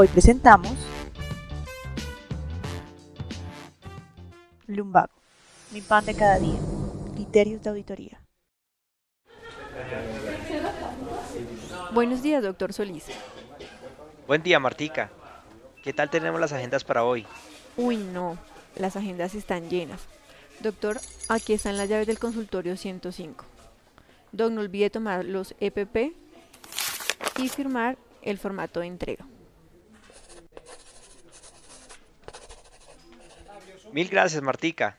Hoy presentamos Lumbago, mi pan de cada día, criterios de auditoría. Buenos días, doctor Solís. Buen día, Martica. ¿Qué tal tenemos las agendas para hoy? Uy, no, las agendas están llenas. Doctor, aquí están las llaves del consultorio 105. Doc, no olvide tomar los EPP y firmar el formato de entrega. Mil gracias, Martica.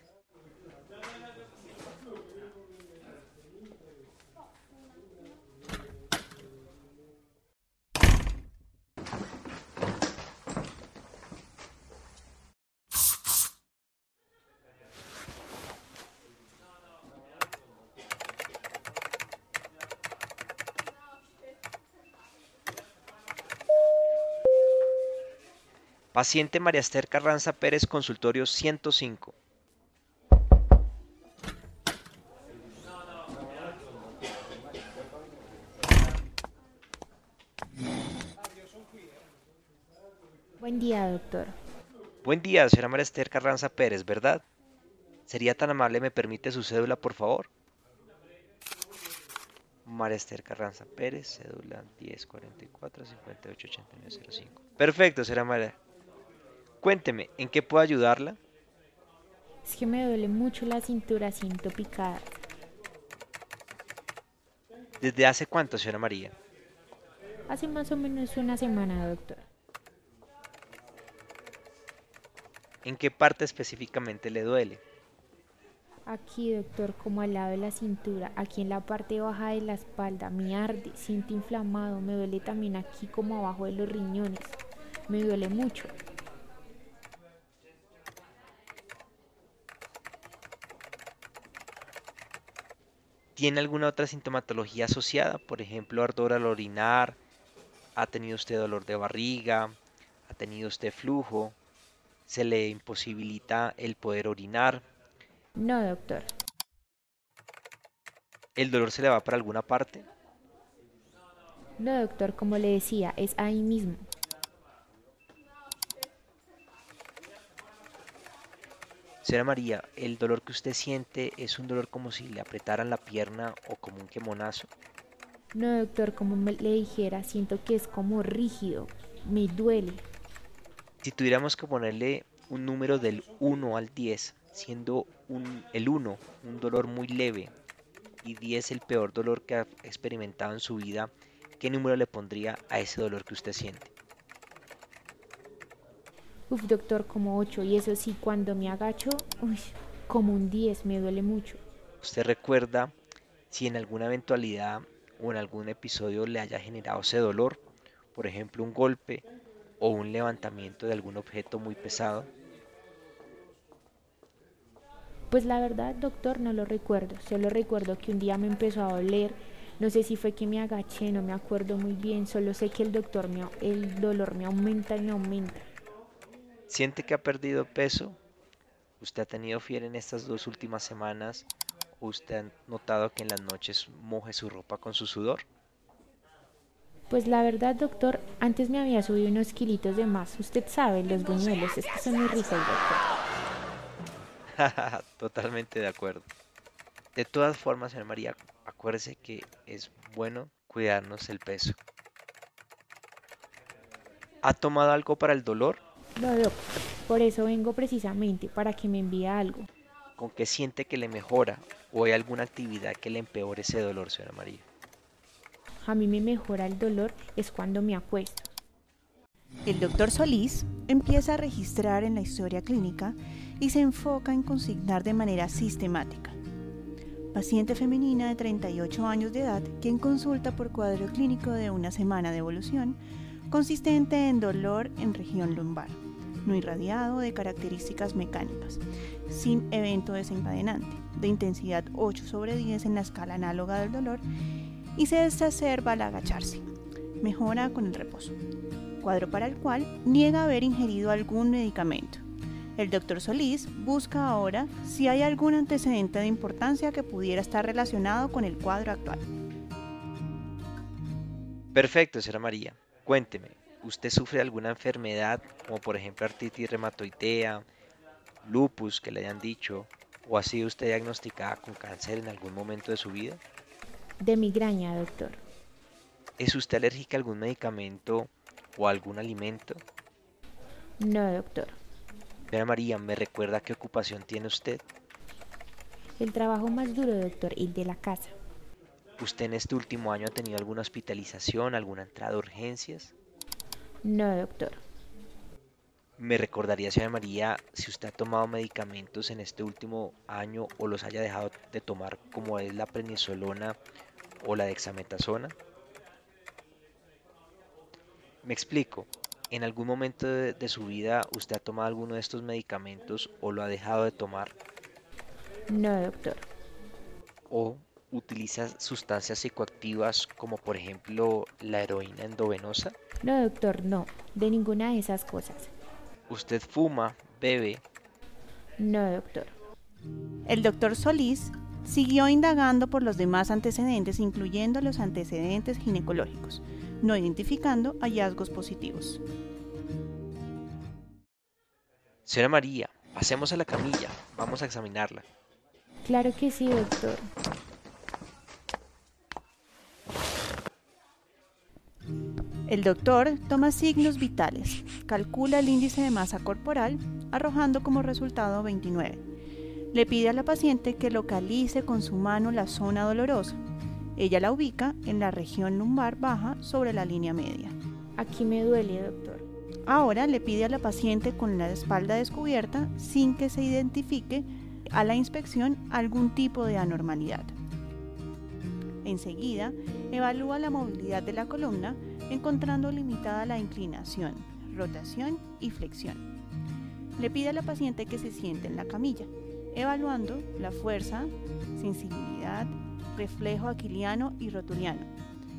Paciente María Esther Carranza Pérez, consultorio 105. Buen día, doctor. Buen día, señora María Esther Carranza Pérez, ¿verdad? ¿Sería tan amable, me permite su cédula, por favor? María Esther Carranza Pérez, cédula 1044 588905. Perfecto, señora María. Cuénteme, ¿en qué puedo ayudarla? Es que me duele mucho la cintura, siento picada. ¿Desde hace cuánto, señora María? Hace más o menos una semana, doctor. ¿En qué parte específicamente le duele? Aquí, doctor, como al lado de la cintura, aquí en la parte baja de la espalda, me arde, siento inflamado, me duele también aquí como abajo de los riñones. Me duele mucho. ¿Tiene alguna otra sintomatología asociada? Por ejemplo, ardor al orinar, ha tenido usted dolor de barriga, ha tenido usted flujo, se le imposibilita el poder orinar. No, doctor. ¿El dolor se le va para alguna parte? No, doctor, como le decía, es ahí mismo. Señora María, ¿el dolor que usted siente es un dolor como si le apretaran la pierna o como un quemonazo? No, doctor, como me le dijera, siento que es como rígido, me duele. Si tuviéramos que ponerle un número del 1 al 10, siendo un, el 1 un dolor muy leve y 10 el peor dolor que ha experimentado en su vida, ¿qué número le pondría a ese dolor que usted siente? Uf, doctor, como 8. Y eso sí, cuando me agacho, uy, como un 10, me duele mucho. ¿Usted recuerda si en alguna eventualidad o en algún episodio le haya generado ese dolor? Por ejemplo, un golpe o un levantamiento de algún objeto muy pesado. Pues la verdad, doctor, no lo recuerdo. Solo recuerdo que un día me empezó a doler. No sé si fue que me agaché, no me acuerdo muy bien. Solo sé que el doctor me, el dolor me aumenta y me aumenta. ¿Siente que ha perdido peso? ¿Usted ha tenido fiebre en estas dos últimas semanas? ¿Usted ha notado que en las noches moje su ropa con su sudor? Pues la verdad, doctor, antes me había subido unos kilitos de más. Usted sabe, los buñuelos, es que son muy ricos, doctor. Totalmente de acuerdo. De todas formas, señora María, acuérdese que es bueno cuidarnos el peso. ¿Ha tomado algo para el dolor? No. Por eso vengo precisamente, para que me envíe algo. ¿Con qué siente que le mejora o hay alguna actividad que le empeore ese dolor, señora María? A mí me mejora el dolor es cuando me acuesto. El doctor Solís empieza a registrar en la historia clínica y se enfoca en consignar de manera sistemática. Paciente femenina de 38 años de edad, quien consulta por cuadro clínico de una semana de evolución, consistente en dolor en región lumbar, no irradiado de características mecánicas, sin evento desencadenante, de intensidad 8 sobre 10 en la escala análoga del dolor y se exacerba al agacharse. Mejora con el reposo. Cuadro para el cual niega haber ingerido algún medicamento. El doctor Solís busca ahora si hay algún antecedente de importancia que pudiera estar relacionado con el cuadro actual. Perfecto, señora María. Cuénteme, ¿Usted sufre alguna enfermedad, como por ejemplo artritis reumatoidea, lupus que le hayan dicho, o ha sido usted diagnosticada con cáncer en algún momento de su vida? De migraña, doctor. ¿Es usted alérgica a algún medicamento o algún alimento? No, doctor. Señora María, ¿me recuerda qué ocupación tiene usted? El trabajo más duro, doctor, y de la casa. ¿Usted en este último año ha tenido alguna hospitalización, alguna entrada a urgencias? No, doctor. ¿Me recordaría, señora María, si usted ha tomado medicamentos en este último año o los haya dejado de tomar, como es la prednisolona o la dexametasona? Me explico. ¿En algún momento de, de su vida usted ha tomado alguno de estos medicamentos o lo ha dejado de tomar? No, doctor. ¿O utiliza sustancias psicoactivas como por ejemplo la heroína endovenosa? No, doctor, no. De ninguna de esas cosas. ¿Usted fuma, bebe? No, doctor. El doctor Solís siguió indagando por los demás antecedentes, incluyendo los antecedentes ginecológicos, no identificando hallazgos positivos. Señora María, pasemos a la camilla, vamos a examinarla. Claro que sí, doctor. El doctor toma signos vitales, calcula el índice de masa corporal, arrojando como resultado 29. Le pide a la paciente que localice con su mano la zona dolorosa. Ella la ubica en la región lumbar baja sobre la línea media. Aquí me duele, doctor. Ahora le pide a la paciente con la espalda descubierta sin que se identifique a la inspección algún tipo de anormalidad. Enseguida, evalúa la movilidad de la columna encontrando limitada la inclinación, rotación y flexión. Le pide a la paciente que se siente en la camilla, evaluando la fuerza, sensibilidad, reflejo aquiliano y rotuliano,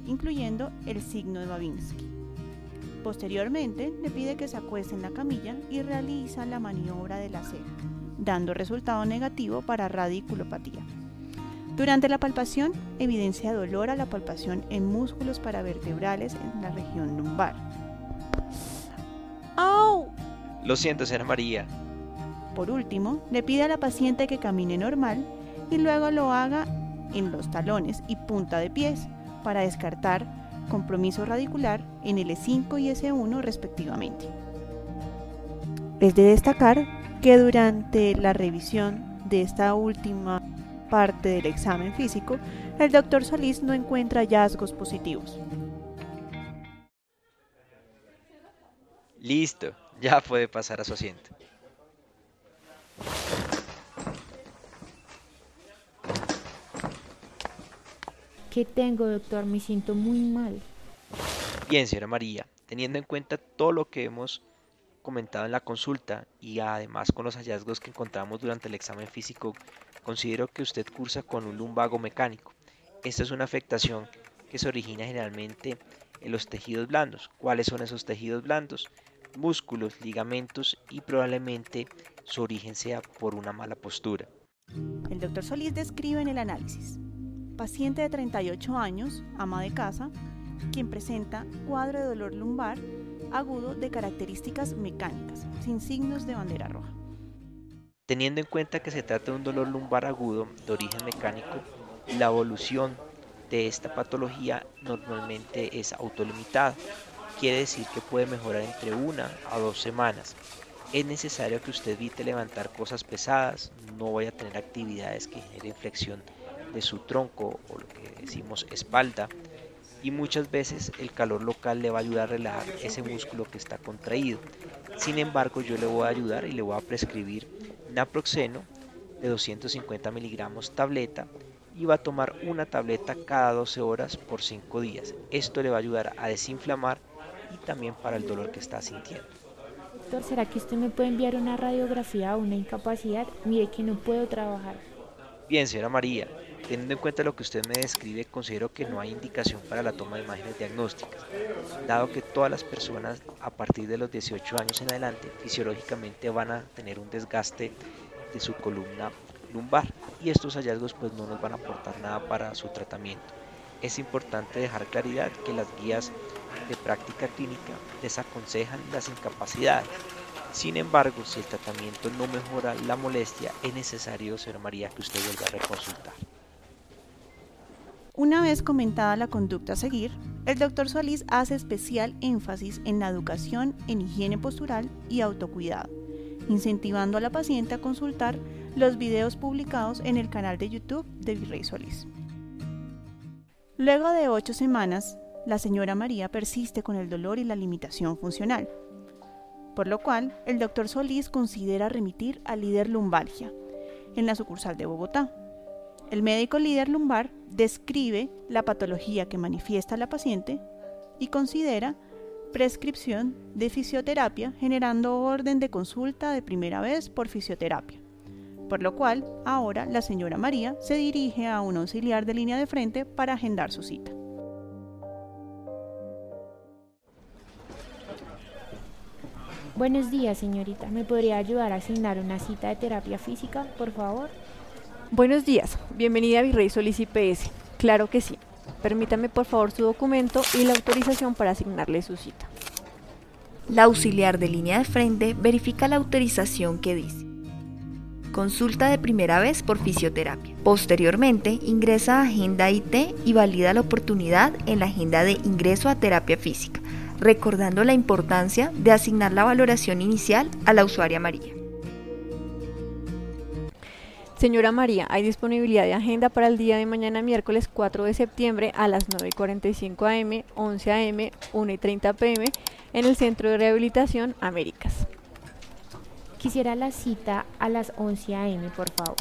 incluyendo el signo de Babinski. Posteriormente, le pide que se acueste en la camilla y realiza la maniobra de la ceja, dando resultado negativo para radiculopatía. Durante la palpación, evidencia dolor a la palpación en músculos paravertebrales en la región lumbar. ¡Au! Lo siento, señora María. Por último, le pide a la paciente que camine normal y luego lo haga en los talones y punta de pies para descartar compromiso radicular en el E5 y S1 respectivamente. Es de destacar que durante la revisión de esta última parte del examen físico, el doctor Solís no encuentra hallazgos positivos. Listo, ya puede pasar a su asiento. ¿Qué tengo, doctor? Me siento muy mal. Bien, señora María, teniendo en cuenta todo lo que hemos comentado en la consulta y además con los hallazgos que encontramos durante el examen físico, considero que usted cursa con un lumbago mecánico. Esta es una afectación que se origina generalmente en los tejidos blandos. ¿Cuáles son esos tejidos blandos? Músculos, ligamentos y probablemente su origen sea por una mala postura. El doctor Solís describe en el análisis. Paciente de 38 años, ama de casa, quien presenta cuadro de dolor lumbar agudo de características mecánicas, sin signos de bandera roja. Teniendo en cuenta que se trata de un dolor lumbar agudo de origen mecánico, la evolución de esta patología normalmente es autolimitada. Quiere decir que puede mejorar entre una a dos semanas. Es necesario que usted evite levantar cosas pesadas, no vaya a tener actividades que generen flexión de su tronco o lo que decimos espalda, y muchas veces el calor local le va a ayudar a relajar ese músculo que está contraído. Sin embargo, yo le voy a ayudar y le voy a prescribir naproxeno de 250 miligramos tableta y va a tomar una tableta cada 12 horas por 5 días. Esto le va a ayudar a desinflamar y también para el dolor que está sintiendo. Doctor, ¿será que usted me puede enviar una radiografía o una incapacidad? Mire que no puedo trabajar. Bien, señora María, Teniendo en cuenta lo que usted me describe, considero que no hay indicación para la toma de imágenes diagnósticas, dado que todas las personas a partir de los 18 años en adelante fisiológicamente van a tener un desgaste de su columna lumbar y estos hallazgos pues no nos van a aportar nada para su tratamiento. es importante dejar claridad que las guías de práctica clínica desaconsejan las incapacidades. Sin embargo, si el tratamiento no mejora la molestia, es necesario, señora María, que usted vuelva a reconsultar. Una vez comentada la conducta a seguir, el doctor Solís hace especial énfasis en la educación en higiene postural y autocuidado, incentivando a la paciente a consultar los videos publicados en el canal de YouTube de Virrey Solís. Luego de ocho semanas, la señora María persiste con el dolor y la limitación funcional, por lo cual el doctor Solís considera remitir al líder lumbalgia en la sucursal de Bogotá. El médico líder lumbar describe la patología que manifiesta la paciente y considera prescripción de fisioterapia generando orden de consulta de primera vez por fisioterapia por lo cual ahora la señora María se dirige a un auxiliar de línea de frente para agendar su cita. Buenos días, señorita. ¿Me podría ayudar a asignar una cita de terapia física, por favor? Buenos días. Bienvenida a Virrey Solís IPS. Claro que sí. Permítame por favor su documento y la autorización para asignarle su cita. La auxiliar de línea de frente verifica la autorización que dice Consulta de primera vez por fisioterapia. Posteriormente, ingresa a Agenda IT y valida la oportunidad en la agenda de ingreso a terapia física, recordando la importancia de asignar la valoración inicial a la usuaria María. Señora María, hay disponibilidad de agenda para el día de mañana miércoles 4 de septiembre a las 9.45 am, 11 am, 1.30 pm en el Centro de Rehabilitación Américas. Quisiera la cita a las 11 a.m., por favor.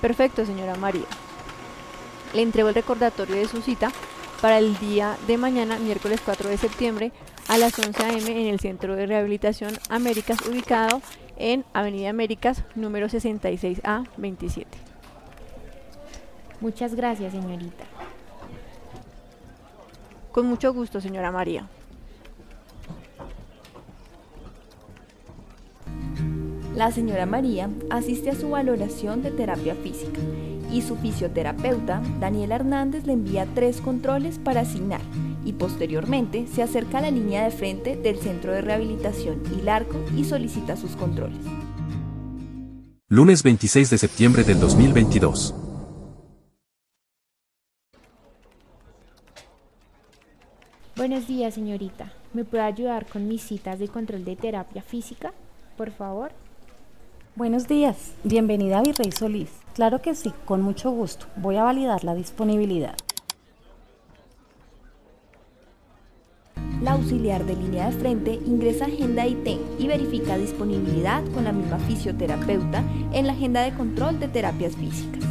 Perfecto, señora María. Le entrego el recordatorio de su cita para el día de mañana, miércoles 4 de septiembre, a las 11 a.m. en el Centro de Rehabilitación Américas, ubicado en Avenida Américas, número 66A 27. Muchas gracias, señorita. Con mucho gusto, señora María. La señora María asiste a su valoración de terapia física y su fisioterapeuta, Daniel Hernández, le envía tres controles para asignar y posteriormente se acerca a la línea de frente del Centro de Rehabilitación Hilarco y solicita sus controles. Lunes 26 de septiembre del 2022. Buenos días, señorita. ¿Me puede ayudar con mis citas de control de terapia física, por favor? Buenos días, bienvenida a Virrey Solís. Claro que sí, con mucho gusto. Voy a validar la disponibilidad. La auxiliar de línea de frente ingresa a Agenda IT y verifica disponibilidad con la misma fisioterapeuta en la agenda de control de terapias físicas.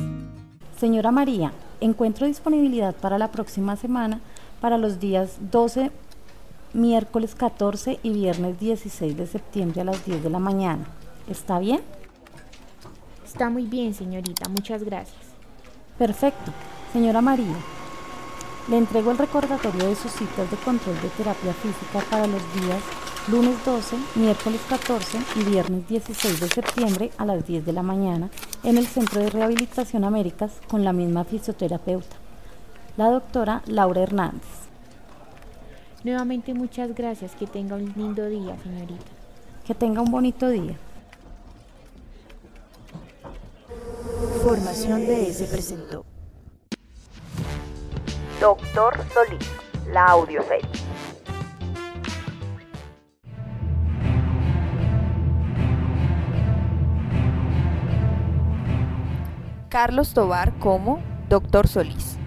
Señora María, encuentro disponibilidad para la próxima semana para los días 12, miércoles 14 y viernes 16 de septiembre a las 10 de la mañana. ¿Está bien? Está muy bien, señorita. Muchas gracias. Perfecto. Señora María, le entrego el recordatorio de sus citas de control de terapia física para los días lunes 12, miércoles 14 y viernes 16 de septiembre a las 10 de la mañana en el Centro de Rehabilitación Américas con la misma fisioterapeuta, la doctora Laura Hernández. Nuevamente muchas gracias. Que tenga un lindo día, señorita. Que tenga un bonito día. Formación de se presentó. Doctor Solís, la audioserie. Carlos Tobar como Doctor Solís.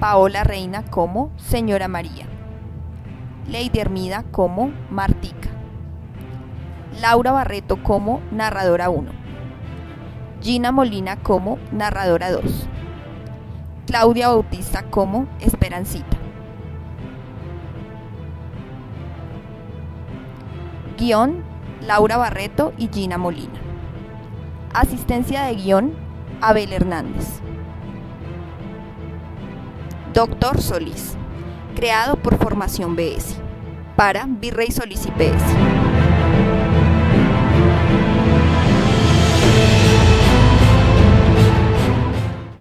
Paola Reina como Señora María. Lady Hermida como Martica. Laura Barreto como Narradora 1. Gina Molina como narradora 2. Claudia Bautista como Esperancita. Guión, Laura Barreto y Gina Molina. Asistencia de guion, Abel Hernández. Doctor Solís, creado por Formación BS, para Virrey Solís IPS.